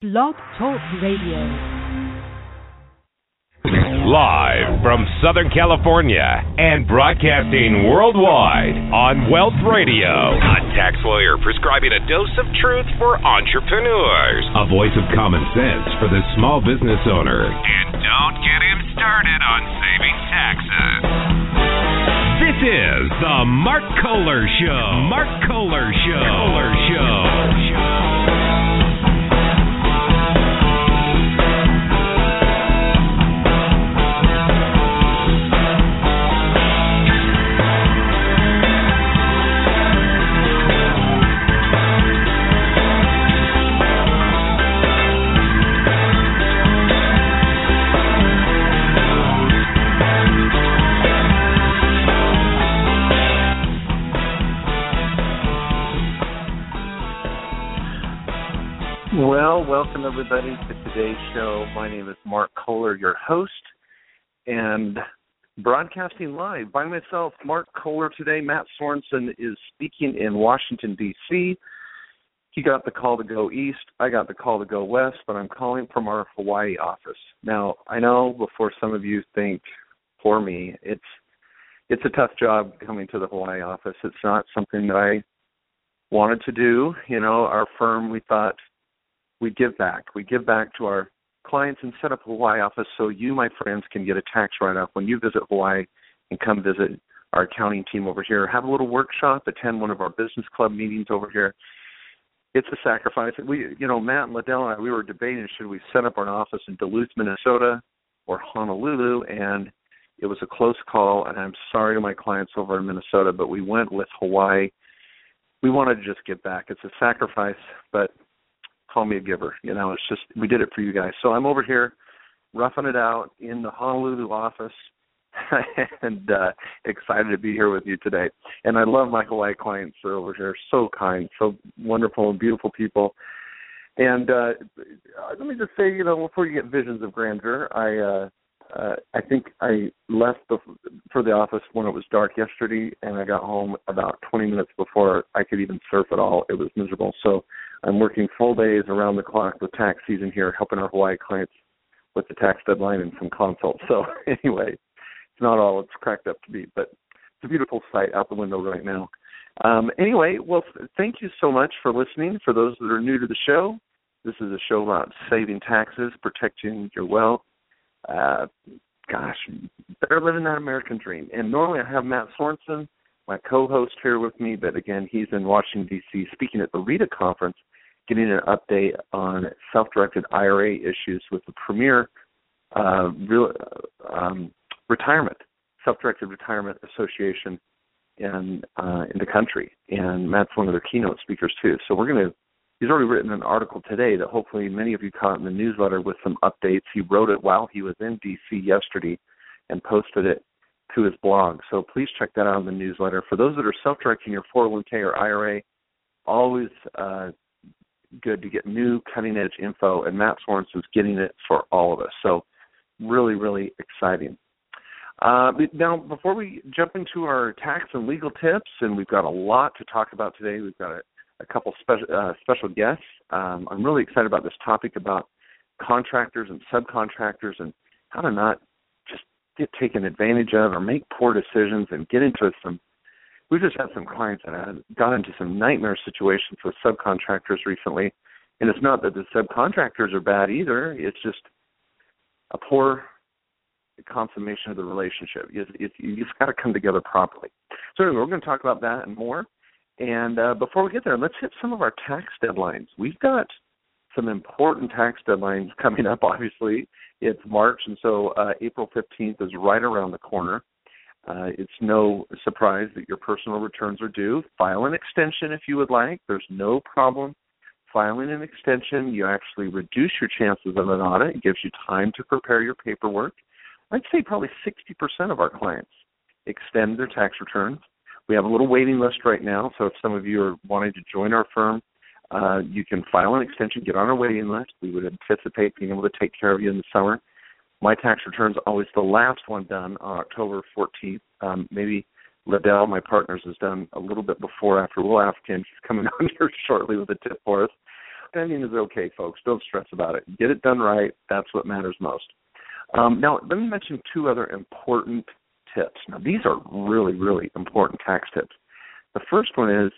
Blog Talk Radio. Live from Southern California and broadcasting worldwide on Wealth Radio. A tax lawyer prescribing a dose of truth for entrepreneurs. A voice of common sense for the small business owner. And don't get him started on saving taxes. This is the Mark Kohler Show. Mark Kohler Show. Kohler Show. Well, welcome everybody to today's show. My name is Mark Kohler, your host, and broadcasting live by myself, Mark Kohler today. Matt Sorensen is speaking in Washington, D.C. He got the call to go east. I got the call to go west, but I'm calling from our Hawaii office. Now, I know before some of you think for me, it's it's a tough job coming to the Hawaii office. It's not something that I wanted to do. You know, our firm, we thought we give back. We give back to our clients and set up a Hawaii office so you, my friends, can get a tax write off when you visit Hawaii and come visit our accounting team over here. Have a little workshop, attend one of our business club meetings over here. It's a sacrifice. We, you know, Matt and Liddell and I, we were debating should we set up an office in Duluth, Minnesota, or Honolulu, and it was a close call. And I'm sorry to my clients over in Minnesota, but we went with Hawaii. We wanted to just give back. It's a sacrifice, but call me a giver. You know, it's just we did it for you guys. So I'm over here roughing it out in the Honolulu office and uh excited to be here with you today. And I love my Hawaii clients They're over here. So kind, so wonderful and beautiful people. And uh let me just say, you know, before you get visions of grandeur, I uh uh, I think I left the, for the office when it was dark yesterday, and I got home about 20 minutes before I could even surf at all. It was miserable. So I'm working full days around the clock with tax season here, helping our Hawaii clients with the tax deadline and some consults. So anyway, it's not all it's cracked up to be, but it's a beautiful sight out the window right now. Um, anyway, well, thank you so much for listening. For those that are new to the show, this is a show about saving taxes, protecting your wealth. Uh, gosh, better living that American dream. And normally I have Matt Sorensen, my co-host, here with me, but again, he's in Washington D.C. speaking at the RITA conference getting an update on self-directed IRA issues with the premier uh, real, um, retirement, self-directed retirement association in uh, in the country, and Matt's one of their keynote speakers too. So we're going to. He's already written an article today that hopefully many of you caught in the newsletter with some updates. He wrote it while he was in DC yesterday and posted it to his blog. So please check that out in the newsletter. For those that are self-directing your 401k or IRA, always uh, good to get new cutting edge info, and Matt Sorensen's getting it for all of us. So, really, really exciting. Uh, now, before we jump into our tax and legal tips, and we've got a lot to talk about today, we've got a, a couple special uh, special guests. Um, I'm really excited about this topic about contractors and subcontractors and how to not just get taken advantage of or make poor decisions and get into some we just had some clients that got into some nightmare situations with subcontractors recently, and it's not that the subcontractors are bad either. It's just a poor consummation of the relationship. It's, it's, you've got to come together properly. So anyway, we're going to talk about that and more. And uh, before we get there, let's hit some of our tax deadlines. We've got some important tax deadlines coming up. Obviously, it's March, and so uh, April 15th is right around the corner. Uh, it's no surprise that your personal returns are due. File an extension if you would like. There's no problem filing an extension. You actually reduce your chances of an audit. It gives you time to prepare your paperwork. I'd say probably 60% of our clients extend their tax returns. We have a little waiting list right now, so if some of you are wanting to join our firm, uh, you can file an extension, get on our waiting list. We would anticipate being able to take care of you in the summer my tax return is always the last one done on October 14th. Um, maybe Liddell, my partners, has done a little bit before after. We'll ask him. Coming on here shortly with a tip for us. spending is okay, folks. Don't stress about it. Get it done right. That's what matters most. Um, now, let me mention two other important tips. Now, these are really, really important tax tips. The first one is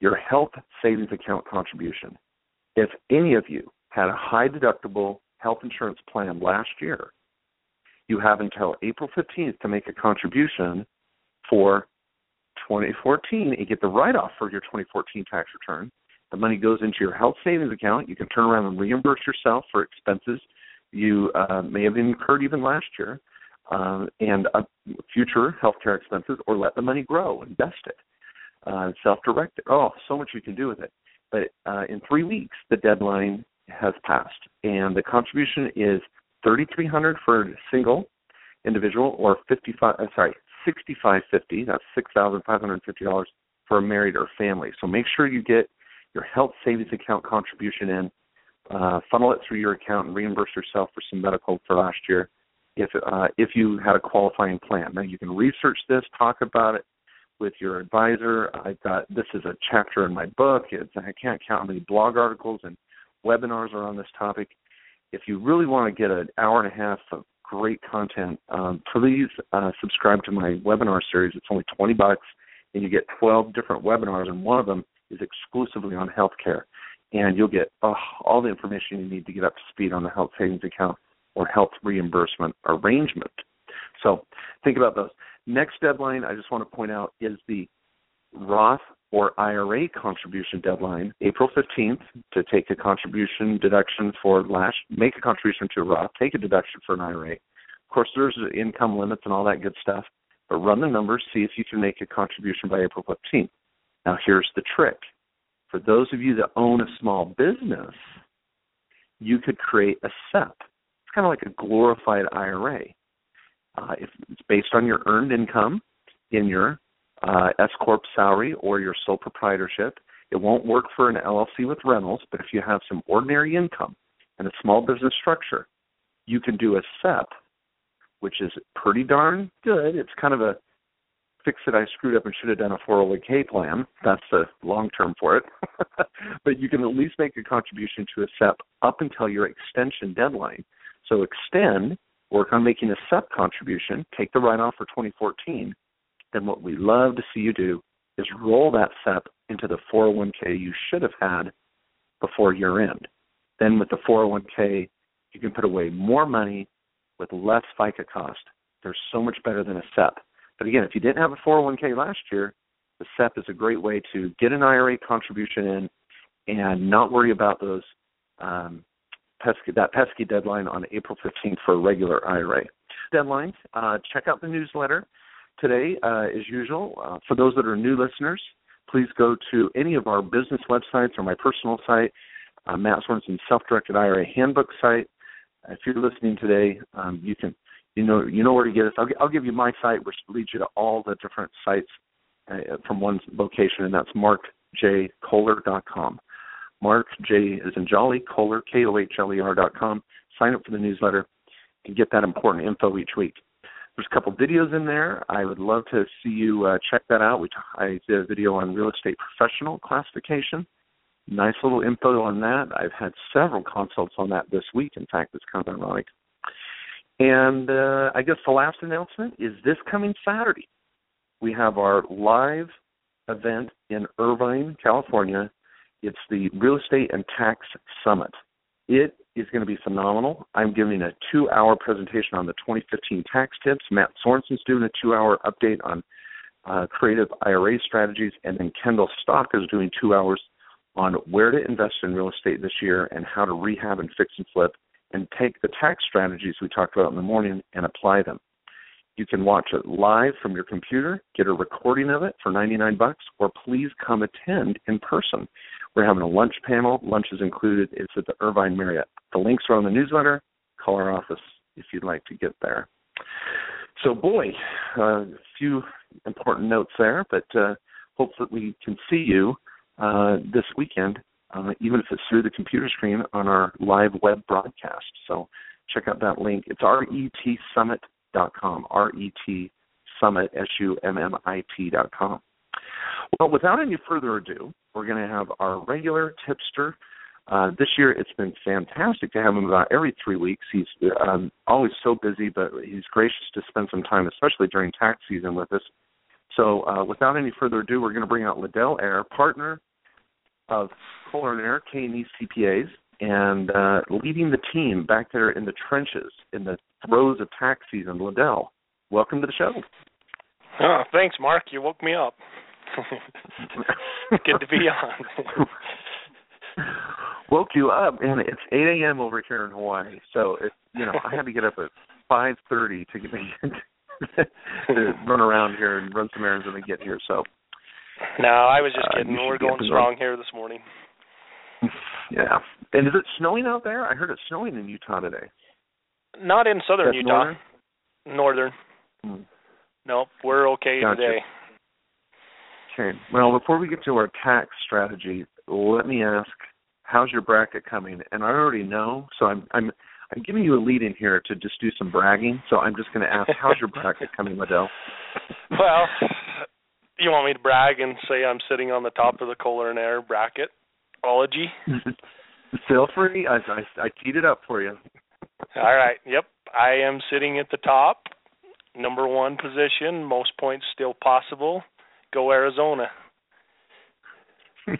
your health savings account contribution. If any of you had a high deductible health insurance plan last year, you have until April 15th to make a contribution for 2014 and get the write off for your 2014 tax return. The money goes into your health savings account. You can turn around and reimburse yourself for expenses you uh, may have incurred even last year uh, and uh, future healthcare expenses, or let the money grow, invest it, uh, self-directed. Oh, so much you can do with it. But uh, in three weeks, the deadline has passed, and the contribution is 3,300 for a single individual, or 55. Uh, sorry, 6550. That's six thousand five hundred fifty dollars for a married or family. So make sure you get your health savings account contribution in, uh, funnel it through your account, and reimburse yourself for some medical for last year if uh, if you had a qualifying plan. Now you can research this, talk about it with your advisor. I've got this is a chapter in my book. It's, I can't count how many blog articles and webinars are on this topic. If you really want to get an hour and a half of great content, um, please uh, subscribe to my webinar series. It's only 20 bucks, and you get 12 different webinars, and one of them is exclusively on healthcare. And you'll get uh, all the information you need to get up to speed on the health savings account or health reimbursement arrangement. So think about those. Next deadline I just want to point out is the Roth or IRA contribution deadline, April 15th, to take a contribution deduction for last, make a contribution to a Roth, take a deduction for an IRA. Of course, there's income limits and all that good stuff, but run the numbers, see if you can make a contribution by April 15th. Now, here's the trick. For those of you that own a small business, you could create a SEP kind of like a glorified IRA. Uh, if it's based on your earned income in your uh, S corp salary or your sole proprietorship, it won't work for an LLC with rentals. But if you have some ordinary income and a small business structure, you can do a SEP, which is pretty darn good. It's kind of a fix it, I screwed up and should have done a 401k plan. That's the long term for it. but you can at least make a contribution to a SEP up until your extension deadline. So extend, work on making a SEP contribution, take the write off for 2014. Then what we love to see you do is roll that SEP into the 401k you should have had before year end. Then with the 401k, you can put away more money with less FICA cost. They're so much better than a SEP. But again, if you didn't have a 401k last year, the SEP is a great way to get an IRA contribution in and not worry about those um, pesky that pesky deadline on April 15th for a regular IRA. Deadlines. Uh, check out the newsletter today, uh, as usual. Uh, for those that are new listeners, please go to any of our business websites or my personal site, uh, Matt Sorensen's Self-Directed IRA Handbook site. If you're listening today, um, you can you know you know where to get us. I'll, I'll give you my site, which leads you to all the different sites uh, from one location, and that's markjkohler.com. Mark J is in Jolly Kohler K O H L E R dot com. Sign up for the newsletter and get that important info each week. There's a couple videos in there. I would love to see you uh, check that out. We t- I did a video on real estate professional classification. Nice little info on that. I've had several consults on that this week. In fact, it's kind of ironic. And uh, I guess the last announcement is this coming Saturday. We have our live event in Irvine, California, it's the Real Estate and Tax Summit. It is going to be phenomenal. I'm giving a two hour presentation on the 2015 tax tips. Matt Sorensen's doing a two hour update on uh, creative IRA strategies. And then Kendall Stock is doing two hours on where to invest in real estate this year and how to rehab and fix and flip and take the tax strategies we talked about in the morning and apply them. You can watch it live from your computer, get a recording of it for 99 bucks, or please come attend in person. We're having a lunch panel. Lunch is included. It's at the Irvine Marriott. The links are on the newsletter. Call our office if you'd like to get there. So, boy, uh, a few important notes there, but uh, hope that we can see you uh, this weekend, uh, even if it's through the computer screen on our live web broadcast. So, check out that link. It's retsummit.com. R-E-T summit, S-U-M-M-I-T dot com. Well, without any further ado, we're going to have our regular tipster Uh, this year, it's been fantastic to have him about every three weeks. He's um, always so busy, but he's gracious to spend some time, especially during tax season, with us. So, uh, without any further ado, we're going to bring out Liddell Eyre, partner of Kohler and Eyre, K&E CPAs, and uh, leading the team back there in the trenches in the throes of tax season. Liddell, welcome to the show. Oh, thanks, Mark. You woke me up. Good to be on. woke you up, and it's 8 a.m. over here in Hawaii. So it's you know I had to get up at 5:30 to get me to run around here and run some errands and then get here. So no, I was just uh, kidding. We're going strong here this morning. Yeah, and is it snowing out there? I heard it's snowing in Utah today. Not in southern That's Utah. northern? Northern. Hmm. Nope, we're okay Gotcha. today. Okay. Well, before we get to our tax strategy, let me ask, how's your bracket coming? And I already know, so I'm I'm I'm giving you a lead in here to just do some bragging. So I'm just going to ask, how's your bracket coming, Liddell? Well, you want me to brag and say I'm sitting on the top of the Kohler and Eyre bracket? Ology? Feel free. I, I I teed it up for you. All right. Yep. I am sitting at the top, number one position, most points still possible. Go Arizona.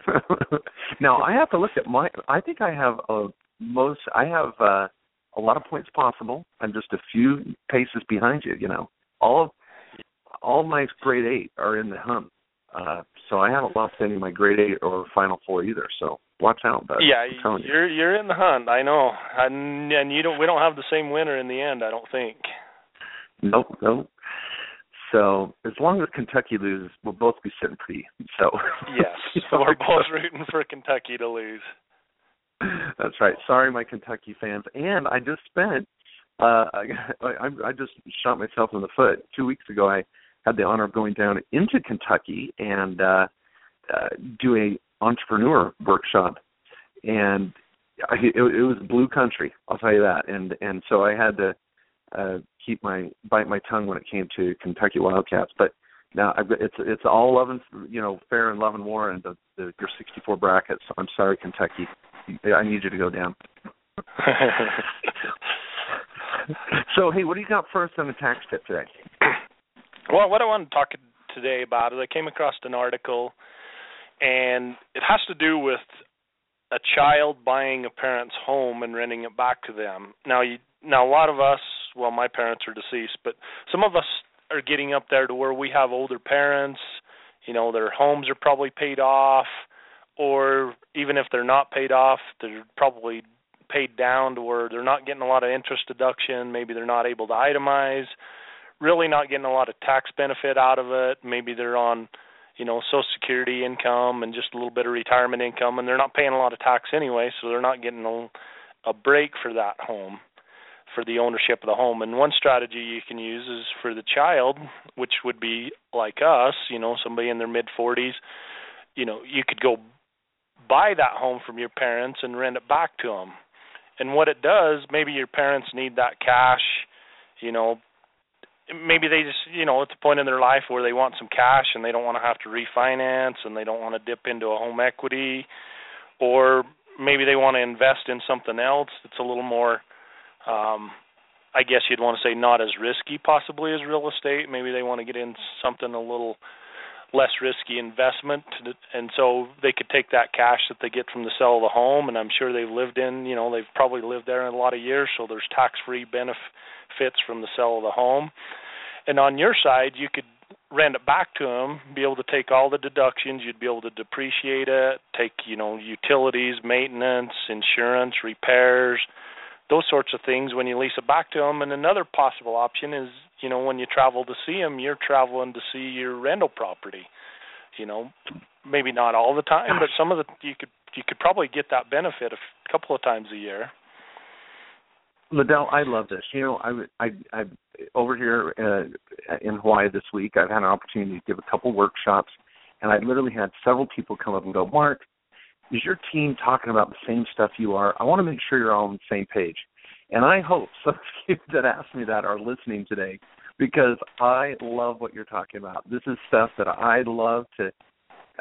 now I have to look at my. I think I have a most. I have uh, a lot of points possible. I'm just a few paces behind you. You know, all of all my Elite Eight are in the hunt. Uh, so I haven't lost any of my Elite Eight or final four either. So watch out. But yeah, I'm you. you're you're in the hunt. I know, and, and you don't. We don't have the same winner in the end. I don't think. Nope, nope. So as long as Kentucky loses, we'll both be sitting pretty. So Yes, we're both rooting for Kentucky to lose. That's right. Sorry, my Kentucky fans. And I just spent. Uh, I, I I just shot myself in the foot. Two weeks ago, I had the honor of going down into Kentucky and uh, uh, do a entrepreneur workshop, and I, it, it was blue country. I'll tell you that. And and so I had to uh, keep my bite my tongue when it came to Kentucky Wildcats. But now I've it's it's all love and you know fair and love and war and the, the your 64 brackets. I'm sorry, Kentucky. I need you to go down. so hey, what do you got first on the tax tip today? Well, what I want to talk today about is I came across an article, and it has to do with a child buying a parent's home and renting it back to them. Now, you, now a lot of us, well, my parents are deceased, but some of us are getting up there to where we have older parents. You know, their homes are probably paid off, or even if they're not paid off, they're probably paid down to where they're not getting a lot of interest deduction. Maybe they're not able to itemize really not getting a lot of tax benefit out of it. Maybe they're on, you know, social security income and just a little bit of retirement income and they're not paying a lot of tax anyway, so they're not getting a, a break for that home for the ownership of the home. And one strategy you can use is for the child, which would be like us, you know, somebody in their mid 40s, you know, you could go buy that home from your parents and rent it back to them. And what it does, maybe your parents need that cash, you know, maybe they just you know it's a point in their life where they want some cash and they don't want to have to refinance and they don't want to dip into a home equity or maybe they want to invest in something else that's a little more um I guess you'd want to say not as risky possibly as real estate. Maybe they want to get in something a little less risky investment and so they could take that cash that they get from the sale of the home and I'm sure they've lived in you know they've probably lived there in a lot of years so there's tax free benefits from the sale of the home. And on your side you could rent it back to them be able to take all the deductions you'd be able to depreciate it take you know utilities maintenance insurance repairs those sorts of things when you lease it back to them and another possible option is you know when you travel to see them you're traveling to see your rental property you know maybe not all the time but some of the you could you could probably get that benefit a couple of times a year Liddell, I love this. You know, I, I, I over here uh, in Hawaii this week, I've had an opportunity to give a couple workshops, and I literally had several people come up and go, "Mark, is your team talking about the same stuff you are? I want to make sure you're all on the same page." And I hope some of you that asked me that are listening today because I love what you're talking about. This is stuff that I love to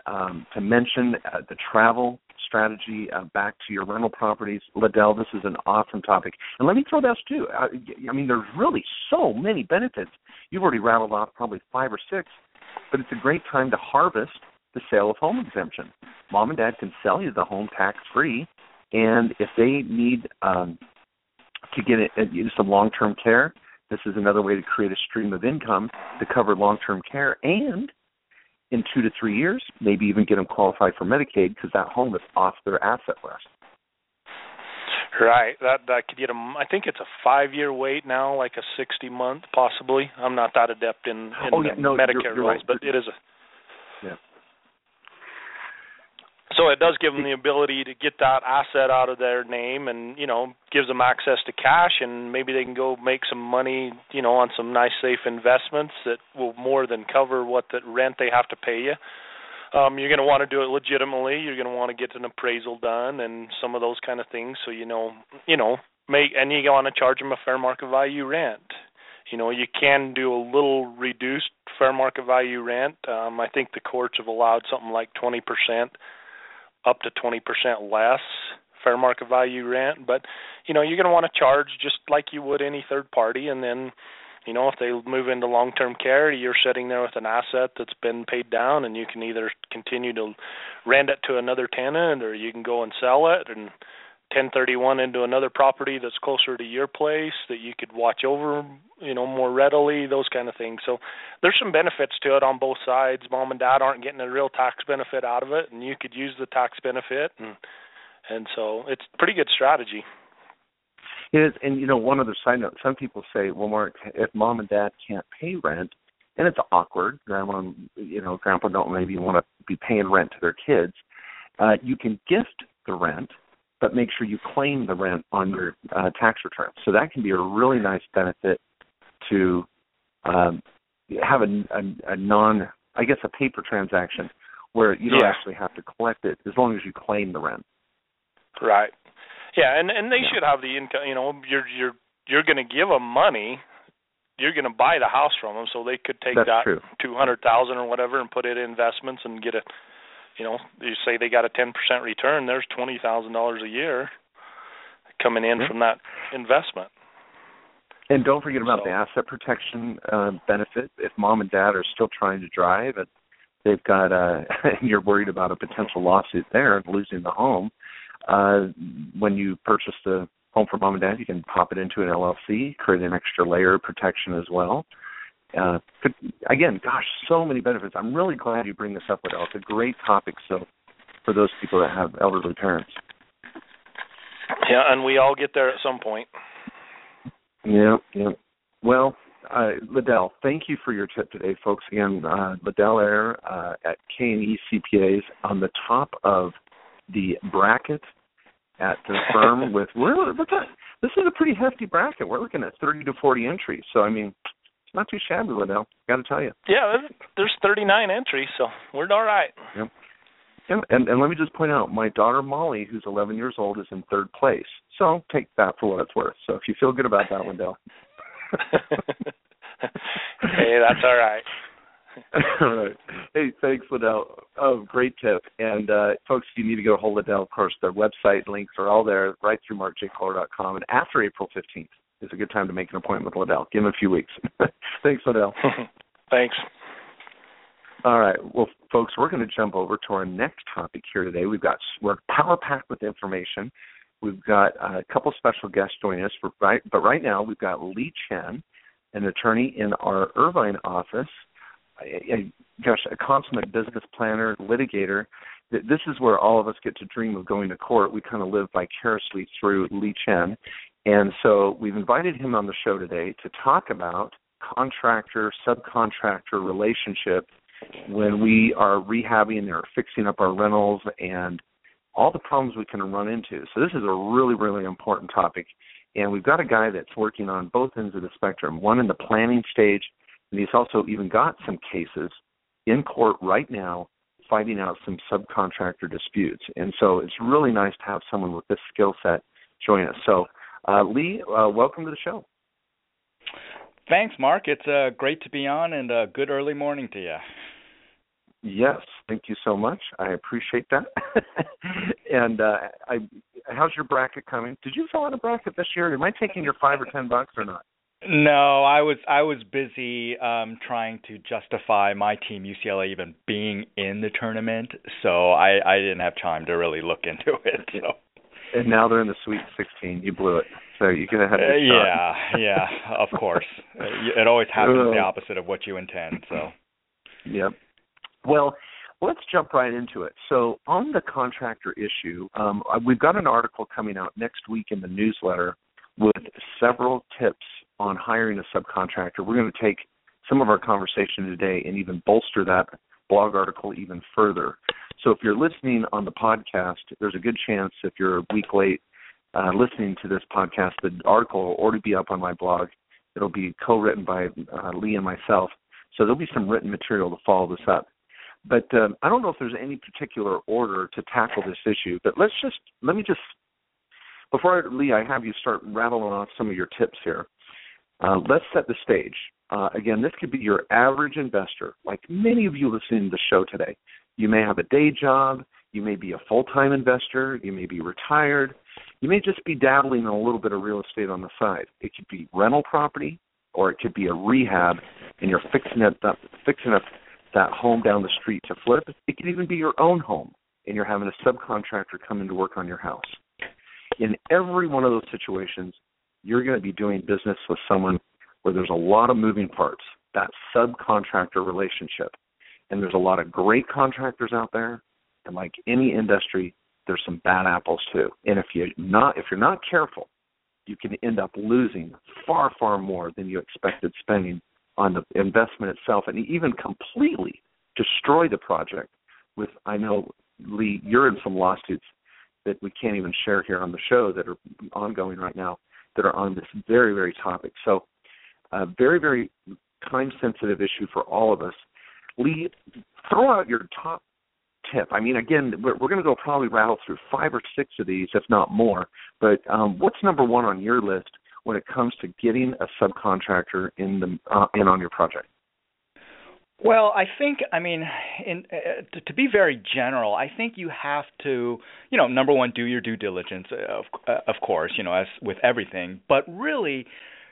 um, to mention. Uh, the travel strategy uh, back to your rental properties. Liddell, this is an awesome topic. And let me throw this too. I, I mean, there's really so many benefits. You've already rattled off probably five or six, but it's a great time to harvest the sale of home exemption. Mom and dad can sell you the home tax free, and if they need um, to get it, uh, some long term care, this is another way to create a stream of income to cover long term care and in two to three years, maybe even get them qualified for Medicaid because that home is off their asset list. Right. That that could get them. I think it's a five-year wait now, like a sixty-month, possibly. I'm not that adept in, in oh, yeah, no, Medicare you're, you're rules, right. but it is a yeah. So it does give them the ability to get that asset out of their name, and you know, gives them access to cash, and maybe they can go make some money, you know, on some nice safe investments that will more than cover what the rent they have to pay you. Um, you're going to want to do it legitimately. You're going to want to get an appraisal done and some of those kind of things. So you know, you know, make and you want to charge them a fair market value rent. You know, you can do a little reduced fair market value rent. Um, I think the courts have allowed something like 20% up to 20% less fair market value rent, but you know, you're going to want to charge just like you would any third party and then you know, if they move into long-term care, you're sitting there with an asset that's been paid down and you can either continue to rent it to another tenant or you can go and sell it and 1031 into another property that's closer to your place that you could watch over, you know, more readily, those kind of things. So there's some benefits to it on both sides. Mom and dad aren't getting a real tax benefit out of it and you could use the tax benefit and and so it's pretty good strategy. It is, and you know, one other side note: some people say, "Well, Mark, if mom and dad can't pay rent, and it's awkward, grandma, you know, grandpa don't maybe want to be paying rent to their kids, uh, you can gift the rent, but make sure you claim the rent on your uh, tax return. So that can be a really nice benefit to um, have a, a, a non, I guess, a paper transaction where you don't Yeah. actually have to collect it as long as you claim the rent. Right. Yeah, and and they Yeah. should have the income. You know, you're you're you're going to give them money. You're going to buy the house from them, so they could take That's that two hundred thousand or whatever and put it in investments and get a. You know, you say they got a ten percent return. There's twenty thousand dollars a year coming in Yeah. from that investment. And don't forget about So- the asset protection uh, benefit. If mom and dad are still trying to drive and they've got uh and you're worried about a potential lawsuit there and losing the home, uh when you purchase the home for mom and dad, you can pop it into an LLC, create an extra layer of protection as well. Uh, but again, gosh, so many benefits. I'm really glad you bring this up, Liddell. It's a great topic. So, for those people that have elderly parents, Yeah, and we all get there at some point. Yeah, yeah. Well, uh, Liddell, thank you for your tip today, folks. Again, uh, Liddell Eyre uh, at K&E CPAs on the top of the bracket at the firm with we're look at this is a pretty hefty bracket. We're looking at 30 to 40 entries. So I mean, not too shabby, Liddell. Got to tell you. Yeah, there's, there's 39 entries, so we're all right. And, and and let me just point out, my daughter Molly, who's 11 years old, is in third place. So take that for what it's worth. So if you feel good about that, Liddell. hey, that's all right. All right. Hey, thanks, Liddell. Oh, great tip. And uh, folks, if you need to a hold Liddell, of course, their website links are all there right through markjkohler.com. And after April 15th is a good time to make an appointment with Liddell. Give him a few weeks. thanks, Liddell. Thanks. All right. Well, folks, we're going to jump over to our next topic here today. We've got we're power packed with information. We've got a couple special guests joining us, but right, but right now we've got Lee Chen, an attorney in our Irvine office. A, a, gosh, a consummate business planner, litigator. Th- This is where all of us get to dream of going to court. We kind of live vicariously through Lee Chen. And so we've invited him on the show today to talk about contractor subcontractor relationship when we are rehabbing or fixing up our rentals and all the problems we can run into. So this is a really, really important topic. And we've got a guy that's working on both ends of the spectrum, one in the planning stage, and he's also even got some cases in court right now fighting out some subcontractor disputes. And so it's really nice to have someone with this skill set join us. So, uh, Lee, uh, welcome to the show. Thanks, Mark. It's uh, great to be on, and uh, good early morning to you. Yes, thank you so much. I appreciate that. and uh, I, how's your bracket coming? Did you fill out a bracket this year? Am I taking your five or ten bucks or not? No, I was I was busy um trying to justify my team UCLA even being in the tournament, so I I didn't have time to really look into it. So and now they're in the Sweet 16. You blew it. So you could have had uh, yeah, yeah, of course. Uh, it always happens the opposite of what you intend. So. Yep. Well, let's jump right into it. So on the contractor issue, um, we've got an article coming out next week in the newsletter with several tips on hiring a subcontractor. We're going to take some of our conversation today and even bolster that blog article even further. So if you're listening on the podcast, there's a good chance if you're a week late uh, listening to this podcast, the article will already be up on my blog. It'll be co-written by uh, Lee and myself. So there'll be some written material to follow this up. But um, I don't know if there's any particular order to tackle this issue. But let's just let me just before I, Lee, I have you start rattling off some of your tips here. Uh, let's set the stage. Uh, again, this could be your average investor, like many of you listening to the show today. You may have a day job, you may be a full time investor, you may be retired, you may just be dabbling in a little bit of real estate on the side. It could be rental property, or it could be a rehab, and you're fixing up that, fixing up that home down the street to flip. It could even be your own home, and you're having a subcontractor come in to work on your house. In every one of those situations, you're going to be doing business with someone where there's a lot of moving parts, that subcontractor relationship. And there's a lot of great contractors out there, and like any industry, there's some bad apples too. And if you not if you're not careful, you can end up losing far far more than you expected spending on the investment itself, and even completely destroy the project. With I know Lee, you're in some lawsuits that we can't even share here on the show that are ongoing right now that are on this very very topic. So, a very very time sensitive issue for all of us. Lee, throw out your top tip. I mean, again, we're, we're going to go probably rattle through five or six of these, if not more. But um, what's number one on your list when it comes to getting a subcontractor in the uh, in on your project? Well, I think I mean, in, uh, to, to be very general, I think you have to, you know, number one, do your due diligence, uh, of uh, of course, you know, as with everything, but really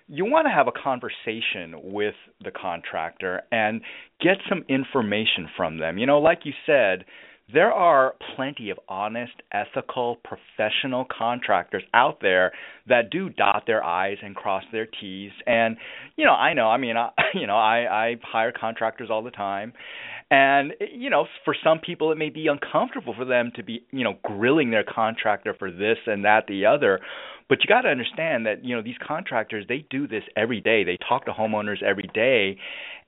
you want to have a conversation with the contractor and get some information from them. You know, like you said, there are plenty of honest, ethical, professional contractors out there that do dot their I's and cross their T's. And you know, I know. I mean, I, you know, I I hire contractors all the time, and you know, for some people, it may be uncomfortable for them to be you know grilling their contractor for this and that, the other. But you got to understand that you know these contractors they do this every day. They talk to homeowners every day,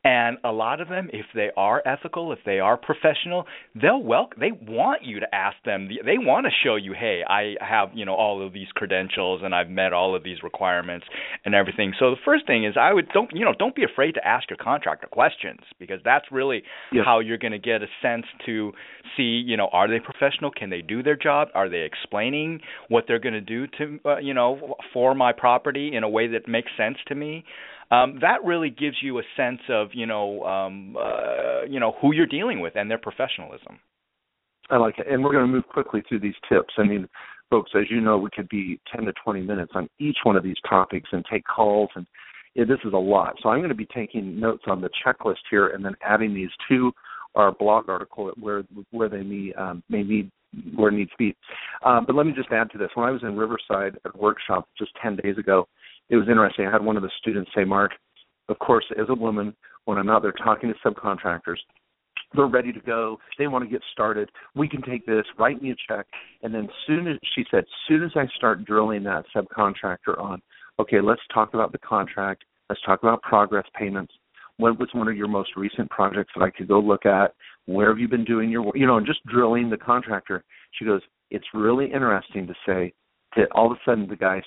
and a lot of them, if they are ethical, if they are professional, they'll welcome. They want you to ask them. They want to show you, hey, I have you know all of these credentials and I've met all of these requirements and everything. So the first thing is I would don't you know don't be afraid to ask your contractor questions because that's really how you're going to get a sense to see you know are they professional? Can they do their job? Are they explaining what they're going to do to uh, you know for my property in a way that makes sense to me? um, that really gives you a sense of you know um, uh, you know who you're dealing with and their professionalism. I like it, and we're going to move quickly through these tips. I mean, folks, as you know, we could be 10 to 20 minutes on each one of these topics and take calls, and yeah, this is a lot. So I'm going to be taking notes on the checklist here and then adding these to our blog article where where they may um, may need where it needs to be. Um, but let me just add to this. When I was in Riverside at a workshop just 10 days ago, it was interesting. I had one of the students say, Mark, of course, as a woman, when I'm out there talking to subcontractors, they're ready to go. They want to get started. We can take this. Write me a check. And then soon as she said, soon as I start drilling that subcontractor on, okay, let's talk about the contract. Let's talk about progress payments. What was one of your most recent projects that I could go look at? Where have you been doing your work? You know, just drilling the contractor. She goes, it's really interesting to say that all of a sudden the guy's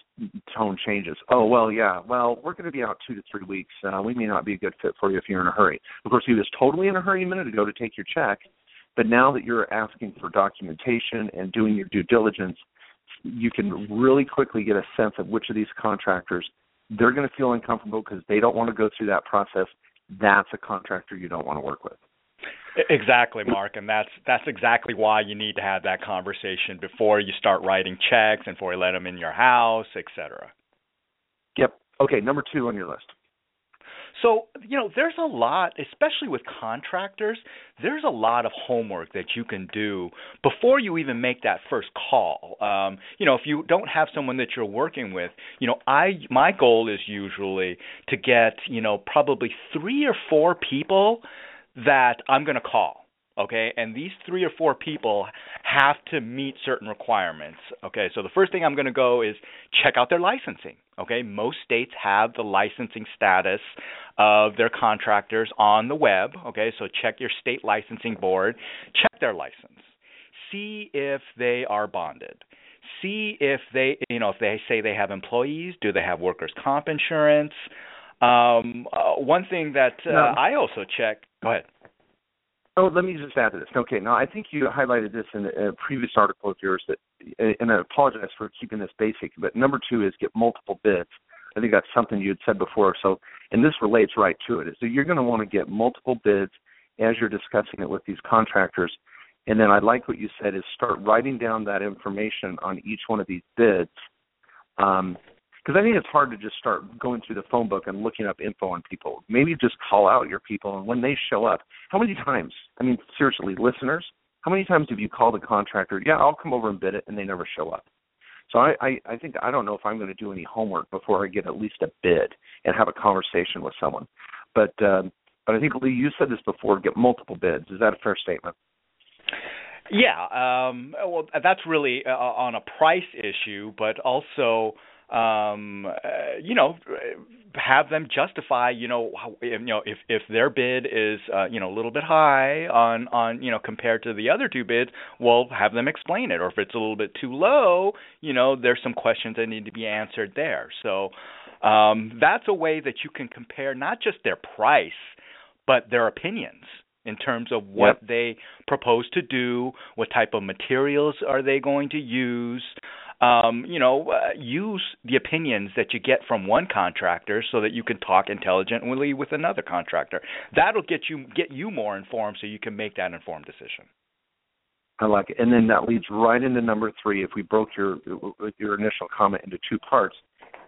tone changes. Oh well, yeah. Well, we're going to be out two to three weeks. Uh, we may not be a good fit for you if you're in a hurry. Of course, he was totally in a hurry a minute ago to take your check, but now that you're asking for documentation and doing your due diligence, you can really quickly get a sense of which of these contractors they're going to feel uncomfortable because they don't want to go through that process. That's a contractor you don't want to work with. Exactly, Mark, and that's that's exactly why you need to have that conversation before you start writing checks and before you let them in your house, etc. Yep. Okay, number two on your list. So, you know, there's a lot, especially with contractors, there's a lot of homework that you can do before you even make that first call. Um, you know, if you don't have someone that you're working with, you know, I my goal is usually to get, you know, probably 3 or 4 people that I'm going to call okay? And these three or four people have to meet certain requirements okay? So the first thing i'm going to go is check out their licensing okay? Most states have the licensing status of their contractors on the web okay? So check your state licensing board check their license. See if they are bonded. See if they you know if they say they have employees do they have workers comp insurance? Um uh, one thing that uh, no. i also check go ahead Oh, let me just add to this. Okay, now I think you highlighted this in a previous article of yours that, and I apologize for keeping this basic, but number two is get multiple bids. I think that's something you had said before. So, and this relates right to it. That you're going to want to get multiple bids as you're discussing it with these contractors, and then I like what you said is start writing down that information on each one of these bids. Um, because I think it's hard to just start going through the phone book and looking up info on people. Maybe just call out your people, and when they show up, how many times? I mean, seriously, listeners, how many times have you called a contractor? Yeah, I'll come over and bid it, and they never show up. So I, I, I think I don't know if I'm going to do any homework before I get at least a bid and have a conversation with someone. But um, but I think Lee, you said this before. Get multiple bids. Is that a fair statement? Yeah. Um, well, that's really uh, on a price issue, but also um, uh, you know, have them justify, you know, how, you know, if if their bid is, uh, you know, a little bit high on on, you know, compared to the other two bids, well, have them explain it. Or if it's a little bit too low, you know, there's some questions that need to be answered there. So um, that's a way that you can compare not just their price, but their opinions in terms of what yep. they propose to do, what type of materials are they going to use, um, you know, uh, use the opinions that you get from one contractor so that you can talk intelligently with another contractor. That'll get you get you more informed so you can make that informed decision. I like it, and then that leads right into number three. If we broke your your initial comment into two parts,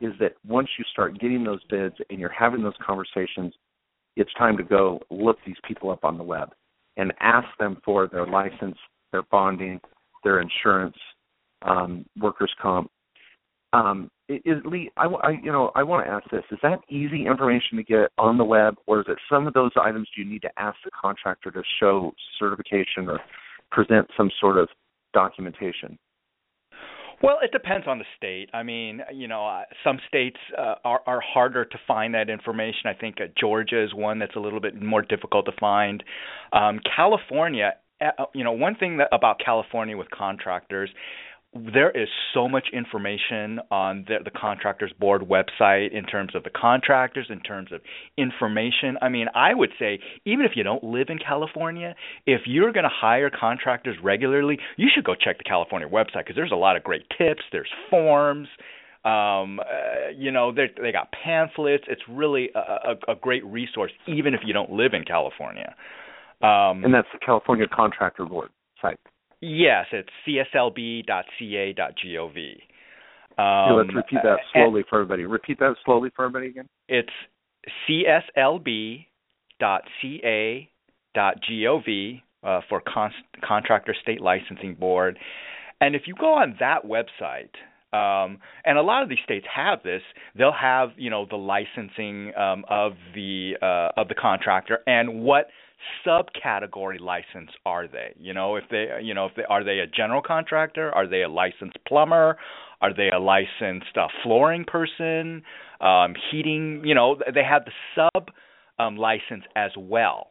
is that once you start getting those bids and you're having those conversations, it's time to go look these people up on the web and ask them for their license, their bonding, their insurance, um, workers' comp. Um, is Lee? I, I you know I want to ask this: Is that easy information to get on the web, or is it some of those items do you need to ask the contractor to show certification or present some sort of documentation? Well, it depends on the state. I mean, you know, some states uh, are are harder to find that information. I think uh, Georgia is one that's a little bit more difficult to find. Um, California, uh, you know, one thing that, about California with contractors there is so much information on the, the contractors board website in terms of the contractors in terms of information. I mean i would say even if you don't live in california if you're going to hire contractors regularly you should go check the california website because there's a lot of great tips there's forms um uh, you know they they got pamphlets. It's really a, a, a great resource even if you don't live in california. Um and that's the california contractor board site Yes, it's cslb.ca.gov. Um, yeah, let's repeat that slowly for everybody. Repeat that slowly for everybody again. It's cslb.ca.gov uh, for Con- Contractor State Licensing Board. And if you go on that website, um, and a lot of these states have this. They'll have you know the licensing um, of the uh, of the contractor and what subcategory license are they? You know, if they, you know, if they are they a general contractor? Are they a licensed plumber? Are they a licensed uh, flooring person? Um, heating? You know, they have the sub um, license as well.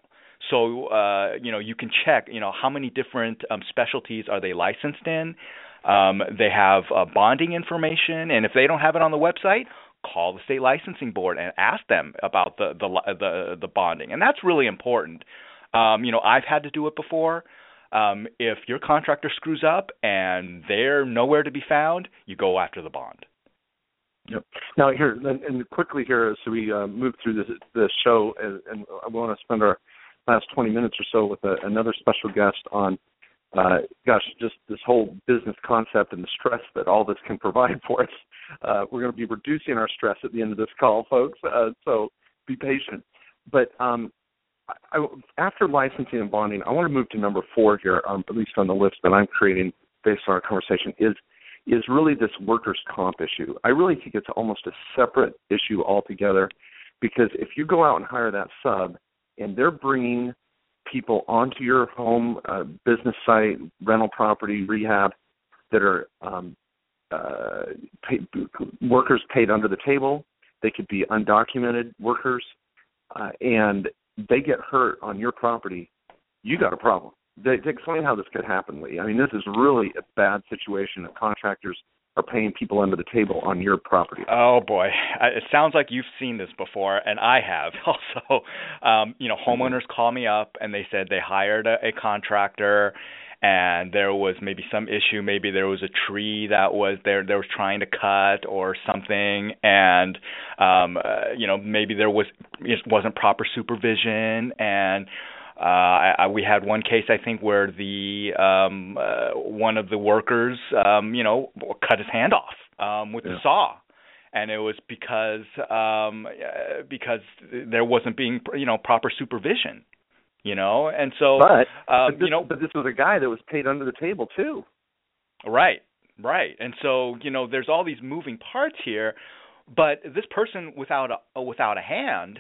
So uh, you know, you can check. You know, how many different um, specialties are they licensed in? Um, they have uh, bonding information, and if they don't have it on the website, call the state licensing board and ask them about the the the, the bonding, and that's really important. Um, you know, I've had to do it before. Um, if your contractor screws up and they're nowhere to be found, you go after the bond. Yep. Now here and quickly here, as we uh, move through this the show, and, and I want to spend our last 20 minutes or so with a, another special guest on, uh, gosh, just this whole business concept and the stress that all this can provide for us. Uh, we're going to be reducing our stress at the end of this call, folks. Uh, so be patient. But um, I, after licensing and bonding, I want to move to number four here, um, at least on the list that I'm creating based on our conversation, is is really this workers' comp issue. I really think it's almost a separate issue altogether because if you go out and hire that sub and they're bringing people onto your home, uh, business site, rental property, rehab that are um, uh, pay, workers paid under the table, they could be undocumented workers, uh, and they get hurt on your property, you got a problem. They, to explain how this could happen, Lee. I mean, this is really a bad situation that contractors are paying people under the table on your property. Oh boy, it sounds like you've seen this before, and I have also. Um, you know, homeowners call me up and they said they hired a, a contractor, and there was maybe some issue. Maybe there was a tree that was there they were trying to cut or something, and um, uh, you know maybe there was it wasn't proper supervision and uh, I, I, we had one case I think where the um, uh, one of the workers, um, you know, cut his hand off um, with yeah. the saw, and it was because um, uh, because there wasn't being you know proper supervision, you know, and so but, um, but this, you know, but this was a guy that was paid under the table too. Right, right, and so you know, there's all these moving parts here, but this person without a without a hand,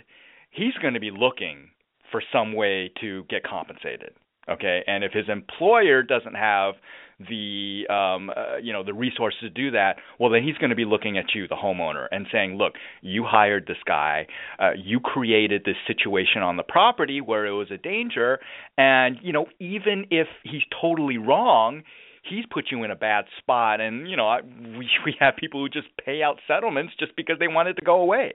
he's going to be looking for some way to get compensated okay? And if his employer doesn't have the um uh, you know the resources to do that well then he's going to be looking at you the homeowner and saying look you hired this guy. Uh, you created this situation on the property where it was a danger and you know even if he's totally wrong he's put you in a bad spot and you know I, we we have people who just pay out settlements just because they want it to go away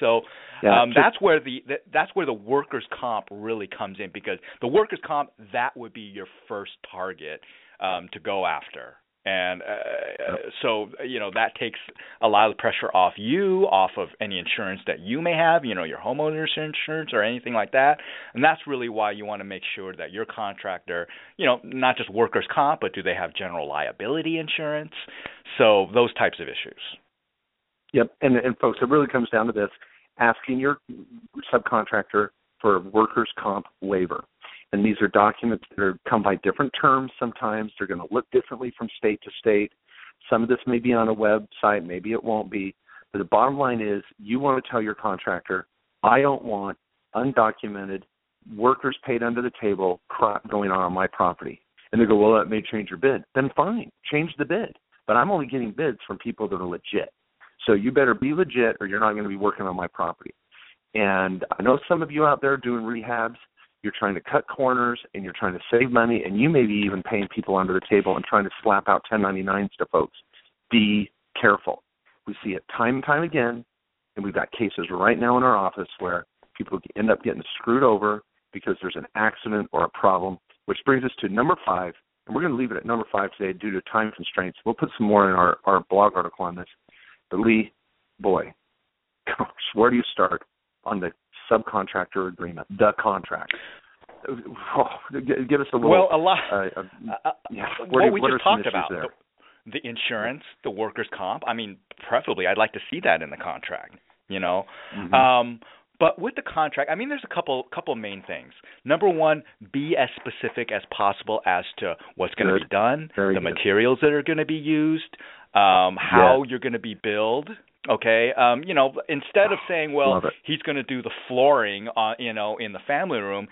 so yeah, um, that's where the that's where the workers' comp really comes in because the workers' comp that would be your first target um, to go after. And uh, so, you know, that takes a lot of the pressure off you, off of any insurance that you may have, you know, your homeowner's insurance or anything like that. And that's really why you want to make sure that your contractor, you know, not just workers' comp, but do they have general liability insurance? So, those types of issues. Yep, and and folks, it really comes down to this: asking your subcontractor for workers' comp waiver. And these are documents that are, come by different terms. Sometimes they're going to look differently from state to state. Some of this may be on a website, maybe it won't be. But the bottom line is, you want to tell your contractor, I don't want undocumented workers paid under the table going on on my property. And they go, well, that may change your bid. Then fine, change the bid. But I'm only getting bids from people that are legit. So you better be legit or you're not going to be working on my property. And I know some of you out there doing rehabs, you're trying to cut corners and you're trying to save money and you may be even paying people under the table and trying to slap out 1099s to folks. Be careful. We see it time and time again, and we've got cases right now in our office where people end up getting screwed over because there's an accident or a problem, which brings us to number five, and we're going to leave it at number five today due to time constraints. We'll put some more in our, our blog article on this. But Lee, boy, gosh, where do you start on the subcontractor agreement, the contract? Oh, give us a little. Well, a lot. Uh, uh, uh yeah, what, what we what just talked about. The, the insurance, the workers' comp. I mean, preferably, I'd like to see that in the contract. You know, mm-hmm. um, but with the contract, I mean, there's a couple couple main things. Number one, be as specific as possible as to what's going to be done, Very the good. materials that are going to be used, um, how yeah. you're going to be billed. Okay, um, you know, instead of saying, well, he's going to do the flooring, uh, you know, in the family room,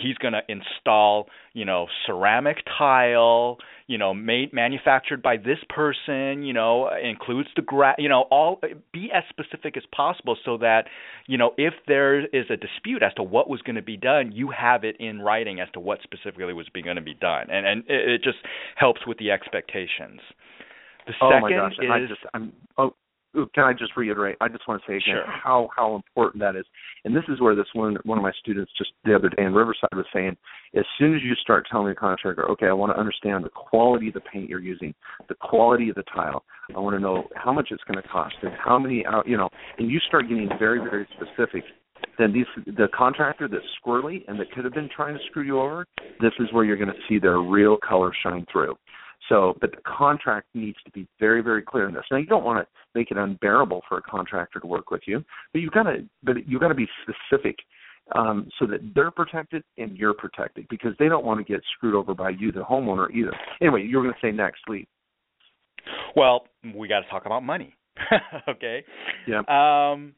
he's going to install, you know, ceramic tile, you know, made manufactured by this person, you know, includes the gra, you know, all be as specific as possible so that, you know, if there is a dispute as to what was going to be done, you have it in writing as to what specifically was going to be done, and and it, it just helps with the expectations. The oh second my gosh! is I just I'm oh can I just reiterate? I just want to say again sure. how how important that is. And this is where this one one of my students just the other day in Riverside was saying, as soon as you start telling the contractor, okay, I want to understand the quality of the paint you're using, the quality of the tile. I want to know how much it's going to cost and how many, you know, and you start getting very very specific. then these the contractor that's squirrely and that could have been trying to screw you over, this is where you're going to see their real color shine through. So, but the contract needs to be very, very clear in this. Now, you don't want to make it unbearable for a contractor to work with you, but you've got to, but you've got to be specific um, so that they're protected and you're protected because they don't want to get screwed over by you, the homeowner, either. Anyway, you were going to say next, Lee. Well, we got to talk about money. okay. Yeah. Um,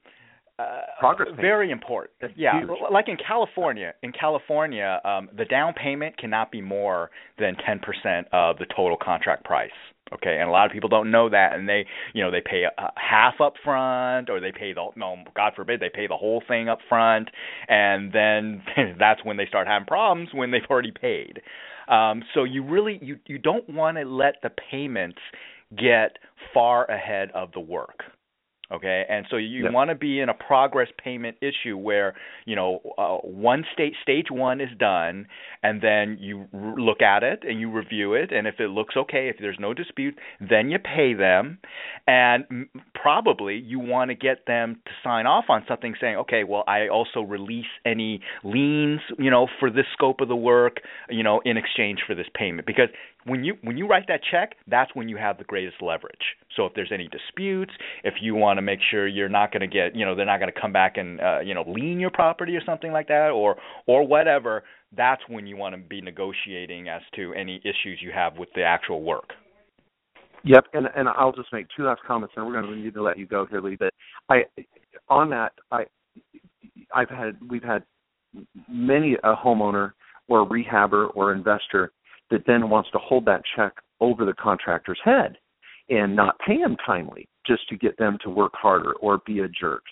uh, Progress very important. Yeah, huge. like in California, in California, um, the down payment cannot be more than 10% of the total contract price. Okay, and a lot of people don't know that, and they, you know, they pay a, a half up front, or they pay the no, God forbid, they pay the whole thing up front, and then that's when they start having problems when they've already paid. Um, so you really you you don't want to let the payments get far ahead of the work okay and so you Yep. want to be in a progress payment issue where you know uh, one state stage one is done and then you r- look at it and you review it and if it looks okay if there's no dispute then you pay them and m- probably you want to get them to sign off on something saying okay well i also release any liens you know for this scope of the work you know in exchange for this payment because when you when you write that check, that's when you have the greatest leverage. So if there's any disputes, if you want to make sure you're not going to get, you know, they're not going to come back and uh, you know lien your property or something like that, or or whatever, that's when you want to be negotiating as to any issues you have with the actual work. Yep, and and I'll just make two last comments, and we're going to need to let you go here, Lee. But I, on that, I, I've had we've had many a homeowner or rehabber or investor that then wants to hold that check over the contractor's head and not pay him timely just to get them to work harder or be a jerk.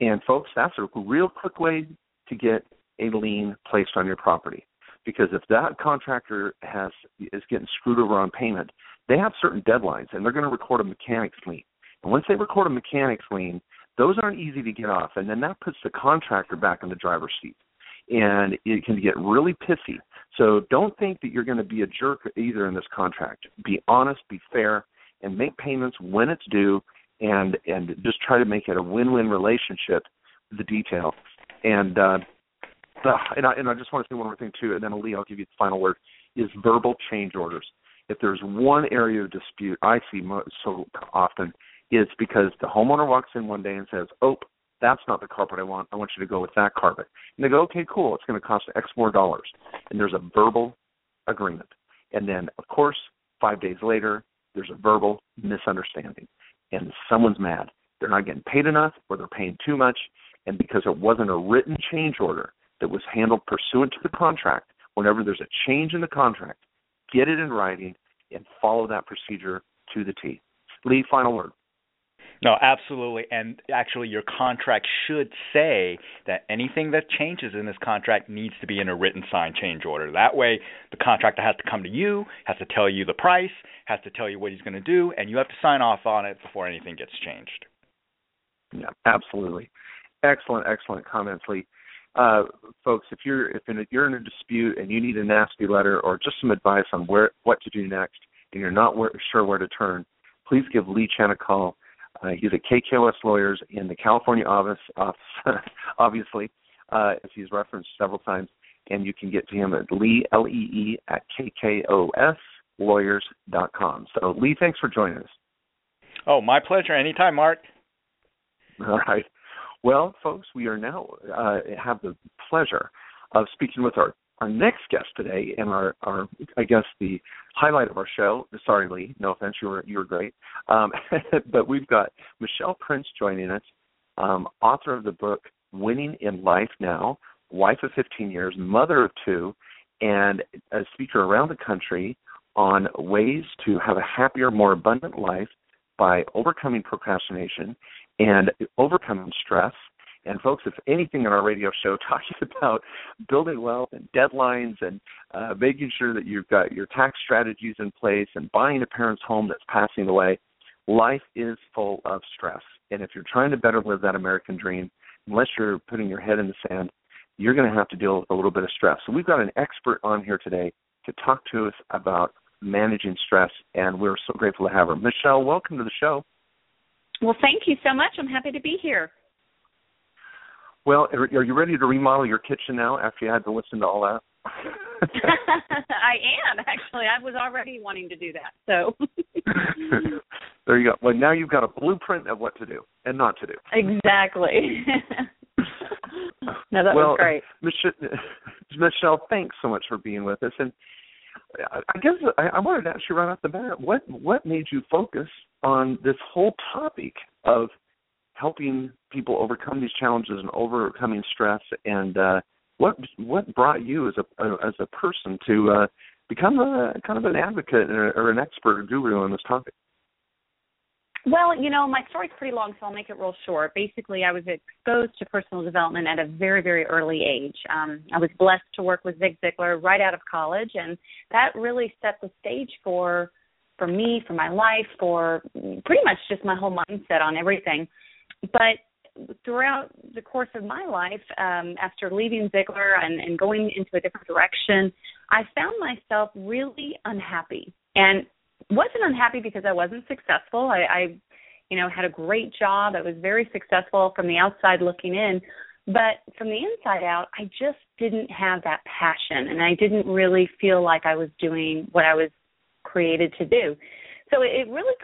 And folks, that's a real quick way to get a lien placed on your property. Because if that contractor has is getting screwed over on payment, they have certain deadlines and they're going to record a mechanics lien. And once they record a mechanics lien, those aren't easy to get off. And then that puts the contractor back in the driver's seat. And it can get really pissy. So don't think that you're going to be a jerk either in this contract. Be honest, be fair, and make payments when it's due and and just try to make it a win-win relationship with the detail. And uh uh, and I and I just want to say one more thing too, and then Lee, I'll give you the final word. Is verbal change orders. If there's one area of dispute I see mo- so often, it's because the homeowner walks in one day and says, "Oh, that's not the carpet I want. I want you to go with that carpet." And they go, "Okay, cool. It's going to cost X more dollars." And there's a verbal agreement. And then, of course, five days later, there's a verbal misunderstanding, and someone's mad. They're not getting paid enough, or they're paying too much, and because it wasn't a written change order that was handled pursuant to the contract, whenever there's a change in the contract, get it in writing and follow that procedure to the T. Lee, final word. No, absolutely. And actually, your contract should say that anything that changes in this contract needs to be in a written signed change order. That way, the contractor has to come to you, has to tell you the price, has to tell you what he's going to do, and you have to sign off on it before anything gets changed. Yeah, absolutely. Excellent, excellent comments, Lee. Uh, folks, if you're if in a, you're in a dispute and you need a nasty letter or just some advice on where what to do next, and you're not where, sure where to turn, please give Lee Chen a call. Uh, he's at KKOS Lawyers in the California office, office obviously, uh, as he's referenced several times, and you can get to him at Lee L E E at KKOSLawyers.com. So, Lee, thanks for joining us. Oh, my pleasure. Anytime, Mark. All right. Well, folks, we are now uh, have the pleasure of speaking with our, our next guest today, and our, our I guess the highlight of our show. Sorry, Lee, no offense, you were you were great, um, but we've got Michelle Prince joining us, um, author of the book Winning in Life Now, wife of 15 years, mother of two, and a speaker around the country on ways to have a happier, more abundant life by overcoming procrastination and overcoming stress. And folks, if anything in our radio show talking about building wealth and deadlines and uh, making sure that you've got your tax strategies in place and buying a parent's home that's passing away, life is full of stress. And if you're trying to better live that American dream, unless you're putting your head in the sand, you're going to have to deal with a little bit of stress. So we've got an expert on here today to talk to us about managing stress, and we're so grateful to have her. Michelle, welcome to the show. Well, thank you so much. I'm happy to be here. Well, are you ready to remodel your kitchen now after you had to listen to all that? I am actually. I was already wanting to do that. So there you go. Well, now you've got a blueprint of what to do and not to do. Exactly. no, that well, was great. Michelle, thanks so much for being with us. And I guess I, I wanted to ask you right off the bat, what what made you focus on this whole topic of helping people overcome these challenges and overcoming stress and uh what what brought you as a as a person to uh become a kind of an advocate or an expert or guru on this topic well, you know, my story's pretty long, so I'll make it real short. Basically, I was exposed to personal development at a very, very early age. Um, I was blessed to work with Zig Ziglar right out of college, and that really set the stage for for me, for my life, for pretty much just my whole mindset on everything. But throughout the course of my life, um, after leaving Ziglar and, and going into a different direction, I found myself really unhappy. And wasn't unhappy because I wasn't successful. I, I you know, had a great job. I was very successful from the outside looking in. But from the inside out, I just didn't have that passion and I didn't really feel like I was doing what I was created to do so it really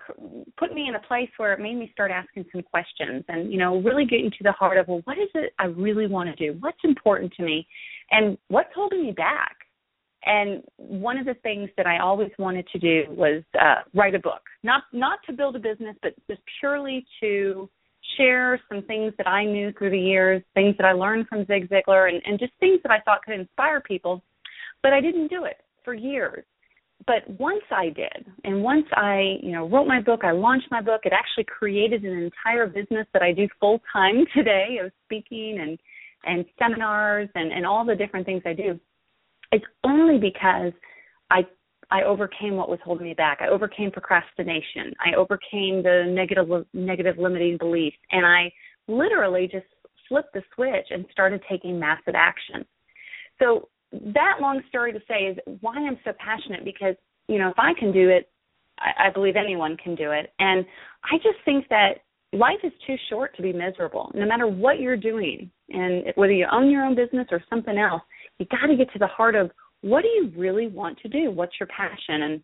put me in a place where it made me start asking some questions and you know really getting to the heart of well what is it i really want to do? What's important to me? And what's holding me back? And one of the things that i always wanted to do was uh write a book. Not not to build a business but just purely to share some things that i knew through the years things that i learned from zig ziglar and, and just things that i thought could inspire people but i didn't do it for years but once I did, and once I, you know, wrote my book, I launched my book. It actually created an entire business that I do full time today of speaking and and seminars and and all the different things I do. It's only because I I overcame what was holding me back. I overcame procrastination. I overcame the negative negative limiting beliefs, and I literally just flipped the switch and started taking massive action. So that long story to say is why I'm so passionate because, you know, if I can do it, I, I believe anyone can do it. And I just think that life is too short to be miserable, no matter what you're doing. And whether you own your own business or something else, you got to get to the heart of what do you really want to do? What's your passion? And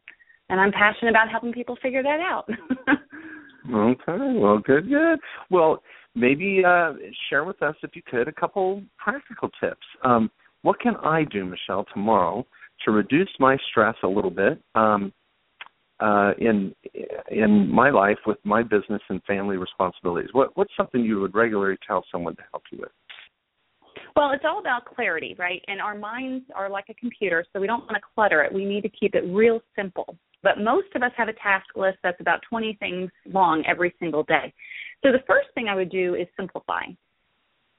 and I'm passionate about helping people figure that out. okay, well, good, good. Well, maybe uh, share with us, if you could, a couple practical tips. Um, what can I do, Michelle, tomorrow to reduce my stress a little bit um, uh, in in my life with my business and family responsibilities? What what's something you would regularly tell someone to help you with? Well, it's all about clarity, right? And our minds are like a computer, so we don't want to clutter it. We need to keep it real simple. But most of us have a task list that's about 20 things long every single day. So the first thing I would do is simplify.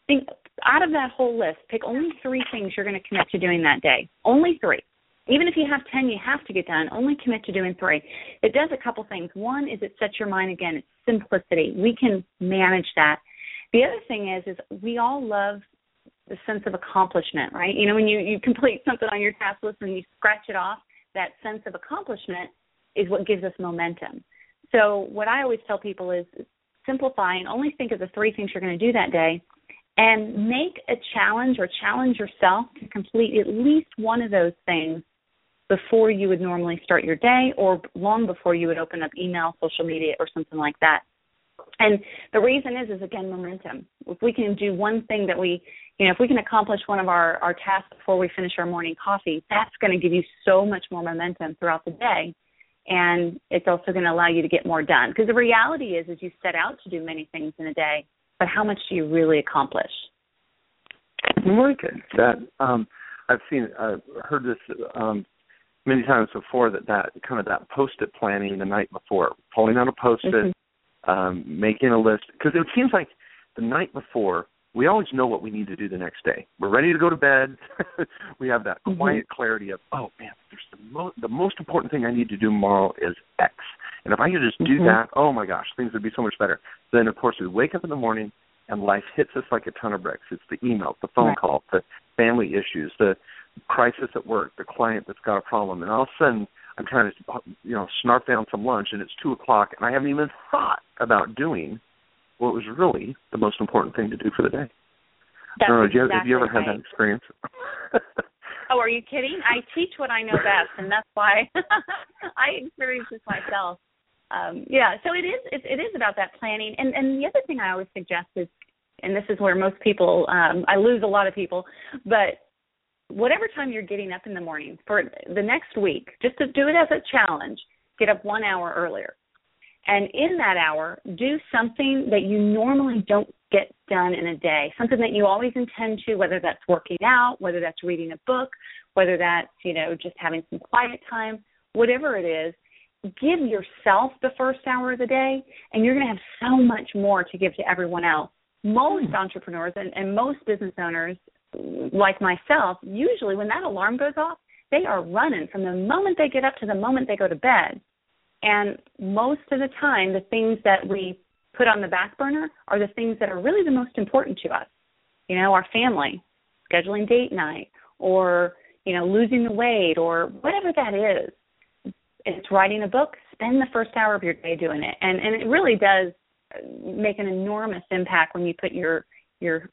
Think out of that whole list, pick only three things you're going to commit to doing that day. Only three. Even if you have 10 you have to get done, only commit to doing three. It does a couple things. One is it sets your mind again, it's simplicity. We can manage that. The other thing is is we all love the sense of accomplishment, right? You know, when you, you complete something on your task list and you scratch it off, that sense of accomplishment is what gives us momentum. So what I always tell people is simplify and only think of the three things you're going to do that day and make a challenge or challenge yourself to complete at least one of those things before you would normally start your day or long before you would open up email, social media, or something like that. And the reason is, is again, momentum. If we can do one thing that we, you know, if we can accomplish one of our, our tasks before we finish our morning coffee, that's going to give you so much more momentum throughout the day. And it's also going to allow you to get more done. Because the reality is, is you set out to do many things in a day, but how much do you really accomplish? Very good. That um, I've seen, I've heard this um, many times before. That that kind of that post-it planning the night before, pulling out a post-it, mm-hmm. um, making a list, because it seems like the night before we always know what we need to do the next day. We're ready to go to bed. we have that mm-hmm. quiet clarity of, oh man, there's the, mo- the most important thing I need to do tomorrow is X. And if I could just do mm-hmm. that, oh my gosh, things would be so much better. Then of course we wake up in the morning and life hits us like a ton of bricks. It's the email, the phone right. call, the family issues, the crisis at work, the client that's got a problem, and all of a sudden I'm trying to you know snarf down some lunch and it's two o'clock and I haven't even thought about doing what was really the most important thing to do for the day. That's know, you, exactly have you ever right. had that experience? Oh, are you kidding? I teach what I know best, and that's why I experience this myself. Um, yeah, so it is it, it is about that planning, and and the other thing I always suggest is, and this is where most people um, I lose a lot of people, but whatever time you're getting up in the morning for the next week, just to do it as a challenge, get up one hour earlier. And in that hour, do something that you normally don't get done in a day, something that you always intend to, whether that's working out, whether that's reading a book, whether that's, you know, just having some quiet time, whatever it is, give yourself the first hour of the day and you're going to have so much more to give to everyone else. Most hmm. entrepreneurs and, and most business owners like myself, usually when that alarm goes off, they are running from the moment they get up to the moment they go to bed. And most of the time, the things that we put on the back burner are the things that are really the most important to us. You know, our family, scheduling date night, or, you know, losing the weight, or whatever that is. It's writing a book, spend the first hour of your day doing it. And and it really does make an enormous impact when you put your your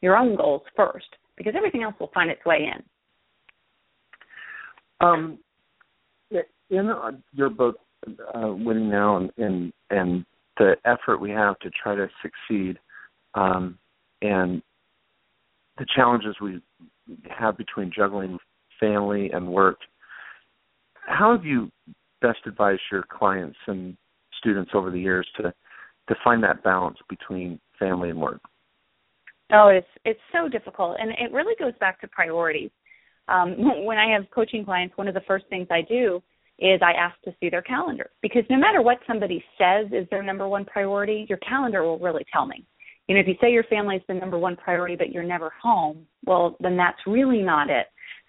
your own goals first because everything else will find its way in. Um, in your book, uh, Winning Now, and, and and the effort we have to try to succeed, um, and the challenges we have between juggling family and work. How have you best advised your clients and students over the years to to find that balance between family and work? Oh, it's it's so difficult, and it really goes back to priorities. Um, when I have coaching clients, one of the first things I do is I ask to see their calendar because no matter what somebody says is their number one priority, your calendar will really tell me. You know, if you say your family is the number one priority, but you're never home, well, then that's really not it.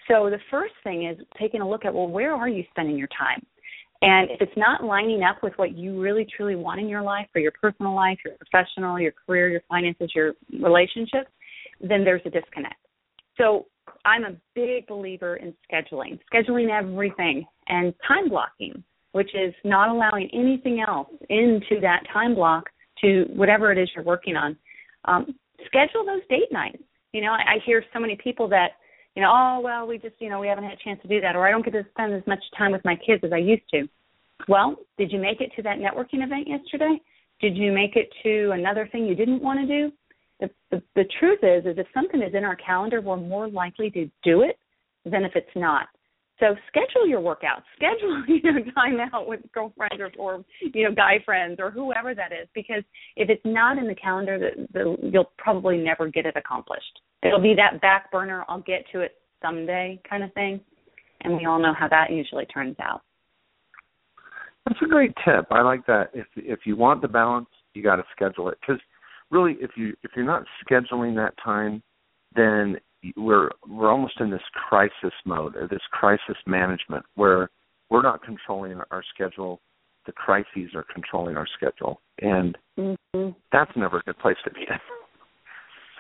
So the first thing is taking a look at well, where are you spending your time? And if it's not lining up with what you really truly want in your life, for your personal life, your professional, your career, your finances, your relationships, then there's a disconnect. So I'm a big believer in scheduling, scheduling everything and time blocking, which is not allowing anything else into that time block to whatever it is you're working on. Um, schedule those date nights. You know, I, I hear so many people that, you know, oh well, we just, you know, we haven't had a chance to do that, or I don't get to spend as much time with my kids as I used to. Well, did you make it to that networking event yesterday? Did you make it to another thing you didn't want to do? The, the, the truth is, is if something is in our calendar, we're more likely to do it than if it's not. So schedule your workouts. Schedule you know time out with girlfriends or, or you know guy friends or whoever that is. Because if it's not in the calendar, the, the, you'll probably never get it accomplished. It'll be that back burner. I'll get to it someday kind of thing, and we all know how that usually turns out. That's a great tip. I like that. If if you want the balance, you got to schedule it because really, if you if you're not scheduling that time, then we're we're almost in this crisis mode or this crisis management where we're not controlling our schedule. The crises are controlling our schedule, and mm-hmm. that's never a good place to be in.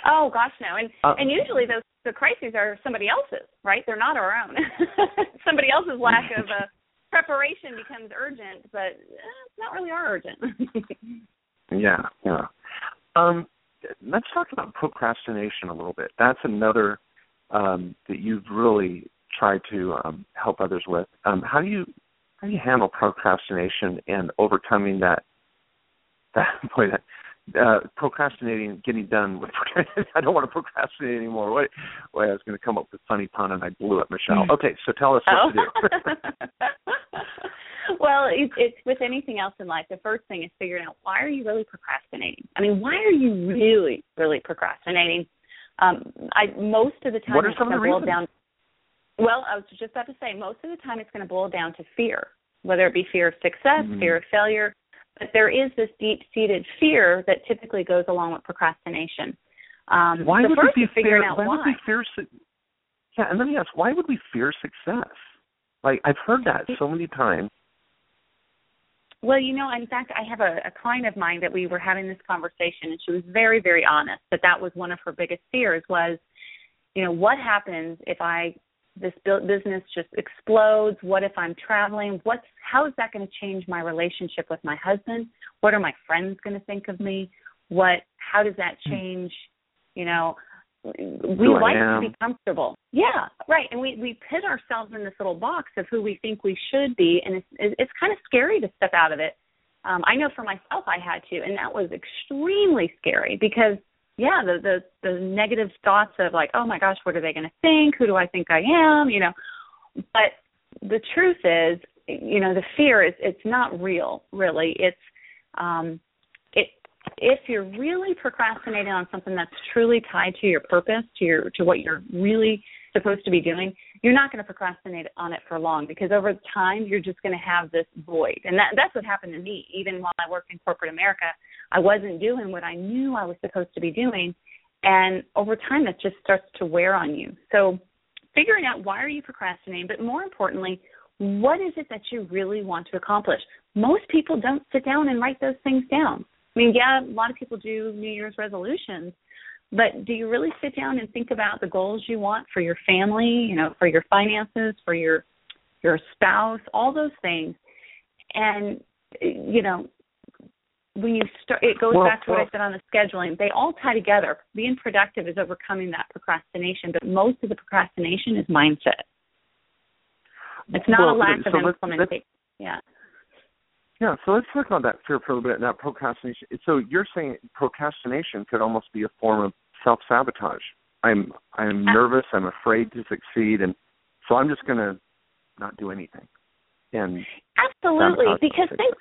Oh gosh, no, and uh, and usually those the crises are somebody else's, right? They're not our own. somebody else's lack of uh, preparation becomes urgent, but eh, it's not really our urgent. yeah, yeah. Um, let's talk about procrastination a little bit. That's another um, that you've really tried to um, help others with. Um, how do you how do you handle procrastination and overcoming that? That boy, that uh, procrastinating, getting done with. I don't want to procrastinate anymore. Wait, wait, I was going to come up with a funny pun and I blew it, Michelle. Okay, so tell us what oh. to do. well, it, it's with anything else in life. The first thing is figuring out why are you really procrastinating. I mean, why are you really, really procrastinating? Um, I most of the time what are it's some going of to the boil reasons? down. Well, I was just about to say most of the time it's going to boil down to fear, whether it be fear of success, mm-hmm. fear of failure, but there is this deep-seated fear that typically goes along with procrastination. Um, why would first we is figuring fear, out why. why. Would we fear su- yeah, and let me ask, why would we fear success? Like I've heard that so many times. Well, you know, in fact, I have a, a client of mine that we were having this conversation, and she was very, very honest that that was one of her biggest fears was, you know, what happens if I this business just explodes? What if I'm traveling? What's how is that going to change my relationship with my husband? What are my friends going to think of me? What how does that hmm. change? You know, we Who like to be comfortable. Yeah, right. And we we put ourselves in this little box of who we think we should be, and it's it's kind of scary to step out of it. Um, I know for myself, I had to, and that was extremely scary because yeah, the the the negative thoughts of like, oh my gosh, what are they going to think? Who do I think I am? You know, but the truth is, you know, the fear is it's not real, really. It's um, if you're really procrastinating on something that's truly tied to your purpose, to your to what you're really supposed to be doing, you're not going to procrastinate on it for long because over time you're just going to have this void. And that that's what happened to me. Even while I worked in corporate America, I wasn't doing what I knew I was supposed to be doing, and over time that just starts to wear on you. So figuring out why are you procrastinating, but more importantly, what is it that you really want to accomplish? Most people don't sit down and write those things down. I mean, yeah, a lot of people do New Year's resolutions, but do you really sit down and think about the goals you want for your family, you know, for your finances, for your your spouse, all those things? And you know, when you start it goes Well, back to what well- I said on the scheduling. They all tie together. Being productive is overcoming that procrastination, but most of the procrastination is mindset. It's not Well, a lack so of implementation. Yeah. Yeah, so let's talk about that fear for a little bit. And that procrastination. So you're saying procrastination could almost be a form of self sabotage. I'm I'm Uh, nervous. I'm afraid to succeed, and so I'm just going to not do anything. And Absolutely, because think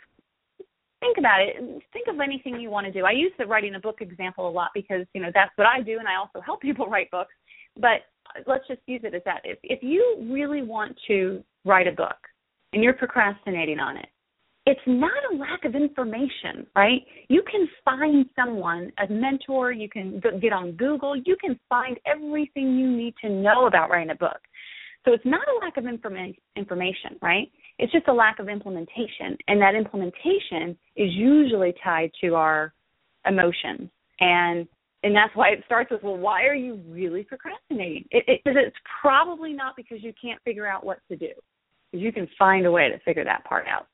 think about it. Think of anything you want to do. I use the writing a book example a lot because you know that's what I do, and I also help people write books. But let's just use it as that. If if you really want to write a book and you're procrastinating on it, it's not a lack of information, right? You can find someone, a mentor. You can get on Google. You can find everything you need to know about writing a book. So it's not a lack of informa- information, right? It's just a lack of implementation, and that implementation is usually tied to our emotions, and and that's why it starts with, well, why are you really procrastinating? It, it, it's probably not because you can't figure out what to do, you can find a way to figure that part out.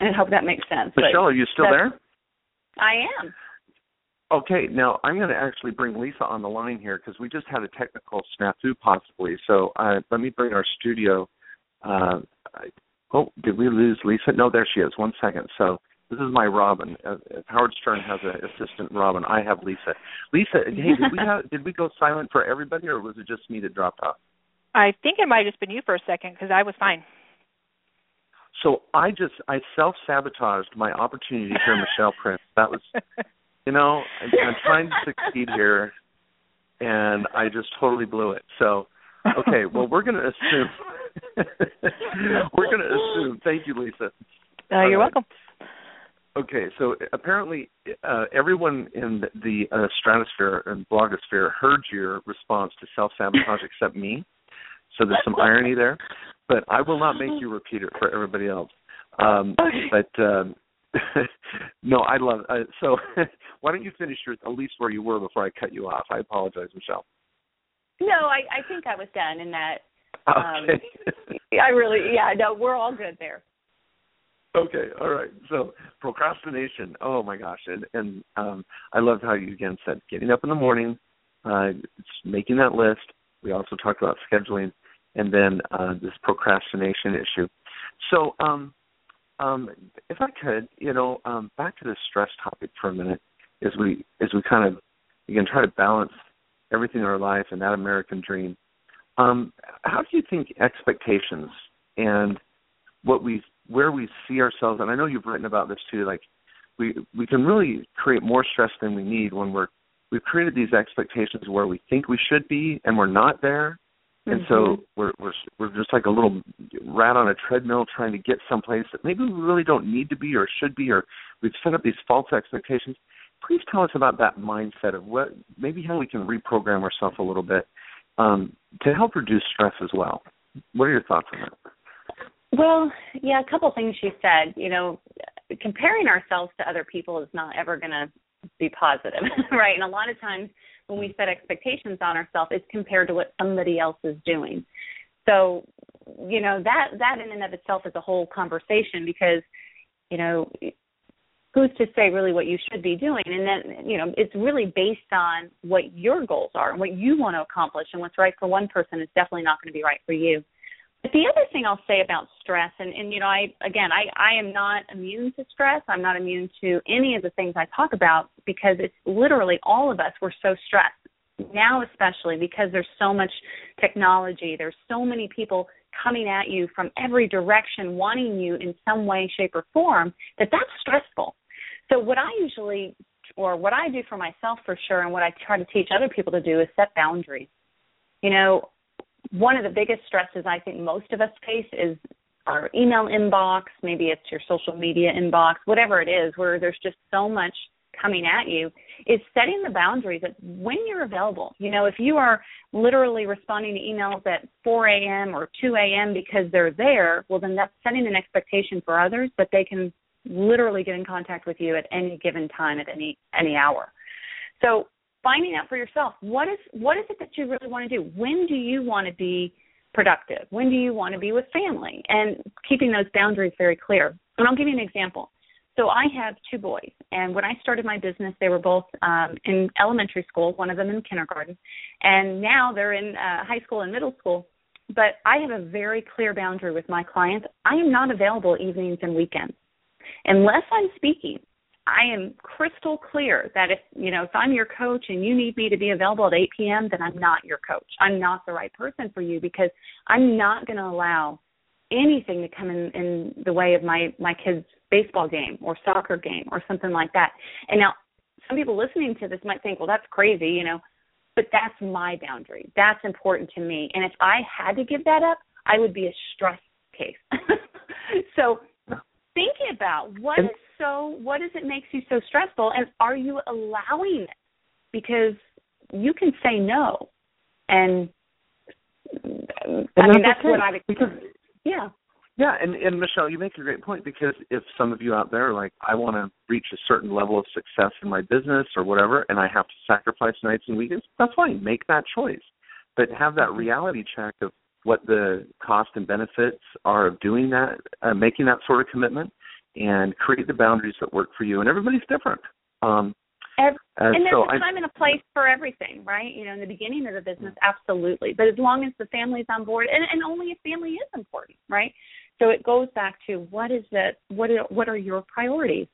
I hope that makes sense. Michelle, are you still there? I am. Okay, now I'm going to actually bring Lisa on the line here because we just had a technical snafu possibly. So uh, let me bring our studio. Uh, oh, did we lose Lisa? No, there she is. One second. So this is my Robin. Uh, if Howard Stern has an assistant Robin. I have Lisa. Lisa, hey, did we have, did we go silent for everybody, or was it just me that dropped off? I think it might have just been you for a second because I was fine. So I just I self sabotaged my opportunity to hear Michelle Prince. That was you know, I'm, I'm trying to succeed here, and I just totally blew it. So, okay, well, we're going to assume. we're going to assume. Thank you, Lisa. Uh, you're right. welcome. Okay, so apparently, uh, everyone in the uh, stratosphere and blogosphere heard your response to self sabotage except me. So there's some irony there, but I will not make you repeat it for everybody else. Um, but um, no, I love. Uh, so why don't you finish your at least where you were before I cut you off? I apologize, Michelle. No, I, I think I was done in that. Um, Okay. I really, yeah, no, we're all good there. Okay, all right. So procrastination. Oh my gosh, and and um, I loved how you again said getting up in the morning, uh, it's making that list. We also talked about scheduling, and then uh, this procrastination issue. So, um, um, if I could, you know, um, back to the stress topic for a minute, as we as we kind of again try to balance everything in our life and that American dream. Um, how do you think expectations and what we where we see ourselves and I know you've written about this too like we we can really create more stress than we need when we're we've created these expectations where we think we should be and we're not there and so we're we're we're just like a little rat on a treadmill trying to get someplace that maybe we really don't need to be or should be or we've set up these false expectations please tell us about that mindset of what maybe how we can reprogram ourselves a little bit um, to help reduce stress as well what are your thoughts on that Well, yeah, a couple things she said. You know, comparing ourselves to other people is not ever going to be positive, right? And a lot of times when we set expectations on ourselves, it's compared to what somebody else is doing. So, you know, that that in and of itself is a whole conversation because, you know, who's to say really what you should be doing? And then, you know, it's really based on what your goals are and what you want to accomplish. And what's right for one person is definitely not going to be right for you. But the other thing I'll say about stress, and, and you know, I again, I, I am not immune to stress. I'm not immune to any of the things I talk about because it's literally all of us. We're so stressed now, especially because there's so much technology. There's so many people coming at you from every direction, wanting you in some way, shape, or form. That that's stressful. So what I usually, or what I do for myself for sure, and what I try to teach other people to do is set boundaries. You know, one of the biggest stresses I think most of us face is our email inbox, maybe it's your social media inbox, whatever it is, where there's just so much coming at you, is setting the boundaries that when you're available. You know, if you are literally responding to emails at 4 a.m. or 2 a.m. because they're there, well, then that's setting an expectation for others that they can literally get in contact with you at any given time at any any hour. So finding out for yourself what is what is it that you really want to do? When do you want to be productive? When do you want to be with family? And keeping those boundaries very clear. And i'll give you an example. So i have two boys and when i started my business they were both um, in elementary school one of them in kindergarten and now they're in uh, high school and middle school. But i have a very clear boundary with my clients. I am not available evenings and weekends. Unless i'm speaking I am crystal clear that if you know if I'm your coach and you need me to be available at 8 p.m., then I'm not your coach. I'm not the right person for you because I'm not going to allow anything to come in in the way of my my kids' baseball game or soccer game or something like that. And now, some people listening to this might think, well, that's crazy, you know, but that's my boundary. That's important to me. And if I had to give that up, I would be a stress case. so thinking about what is so what is it makes you so stressful and are you allowing it because you can say no and, and i mean that's okay. what i've because, yeah yeah and and michelle you make a great point because if some of you out there are like i want to reach a certain level of success in my business or whatever and i have to sacrifice nights and weekends that's fine make that choice but have that Mm-hmm. reality check of what the cost and benefits are of doing that, uh, making that sort of commitment, and create the boundaries that work for you. And everybody's different. Um, Every, and there's so a I, time and a place for everything, right? You know, in the beginning of the business, absolutely. But as long as the family's on board, and, and only if family is important, right? So it goes back to what is that? What are, what are your priorities,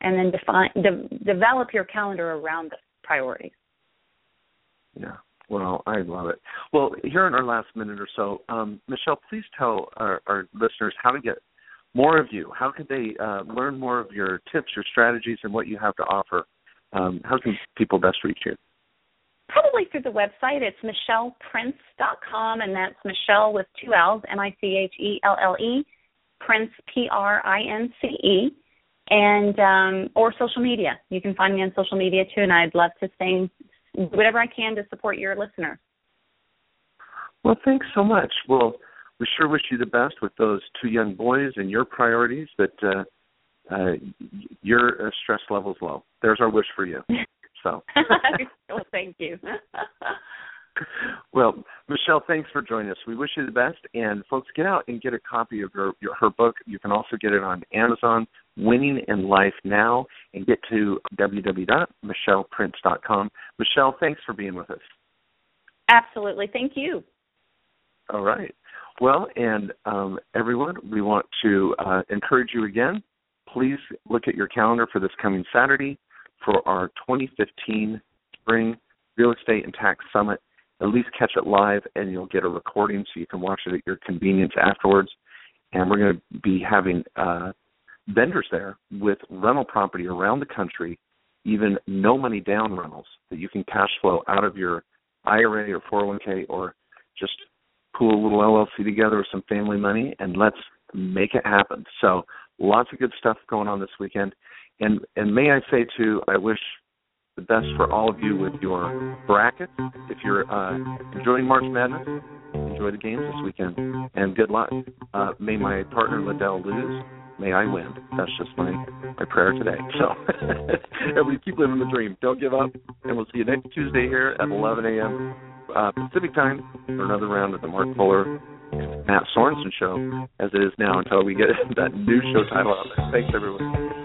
and then define de- develop your calendar around the priorities. Yeah. Well, I love it. Well, here in our last minute or so, um, Michelle, please tell our, our, listeners how to get more of you. How can they uh, learn more of your tips, your strategies, and what you have to offer? Um, how can people best reach you? Probably through the website. It's michelleprince.com, and that's Michelle with two L's, M-I-C-H-E-L-L-E, Prince, P-R-I-N-C-E, and um, or social media. You can find me on social media too, and I'd love to sing whatever I can to support your listeners. Well, thanks so much. Well, we sure wish you the best with those two young boys and your priorities. That uh, uh, your uh, stress levels low. There's our wish for you. So. well, thank you. well, Michelle, thanks for joining us. We wish you the best, and folks, get out and get a copy of her your, her book. You can also get it on Amazon, Winning in Life Now, and get to www.michelleprince.com. Michelle, thanks for being with us. Absolutely, thank you. All right. Well, and um, everyone, we want to uh, encourage you again. Please look at your calendar for this coming Saturday for our 2015 Spring Real Estate and Tax Summit at least catch it live and you'll get a recording so you can watch it at your convenience afterwards. And we're going to be having uh, vendors there with rental property around the country, even no money down rentals that you can cash flow out of your IRA or 401k or just pool a little LLC together with some family money and let's make it happen. So lots of good stuff going on this weekend. And and may I say too, I wish the best for all of you with your brackets. If you're uh, enjoying March Madness, enjoy the games this weekend, and good luck. Uh, may my partner Liddell lose. May I win. That's just my my prayer today. So everybody keep living the dream. Don't give up. And we'll see you next Tuesday here at 11 a.m. Uh, Pacific time for another round of the Mark Kohler Matt Sorensen show as it is now until we get that new show title out there. Thanks everyone.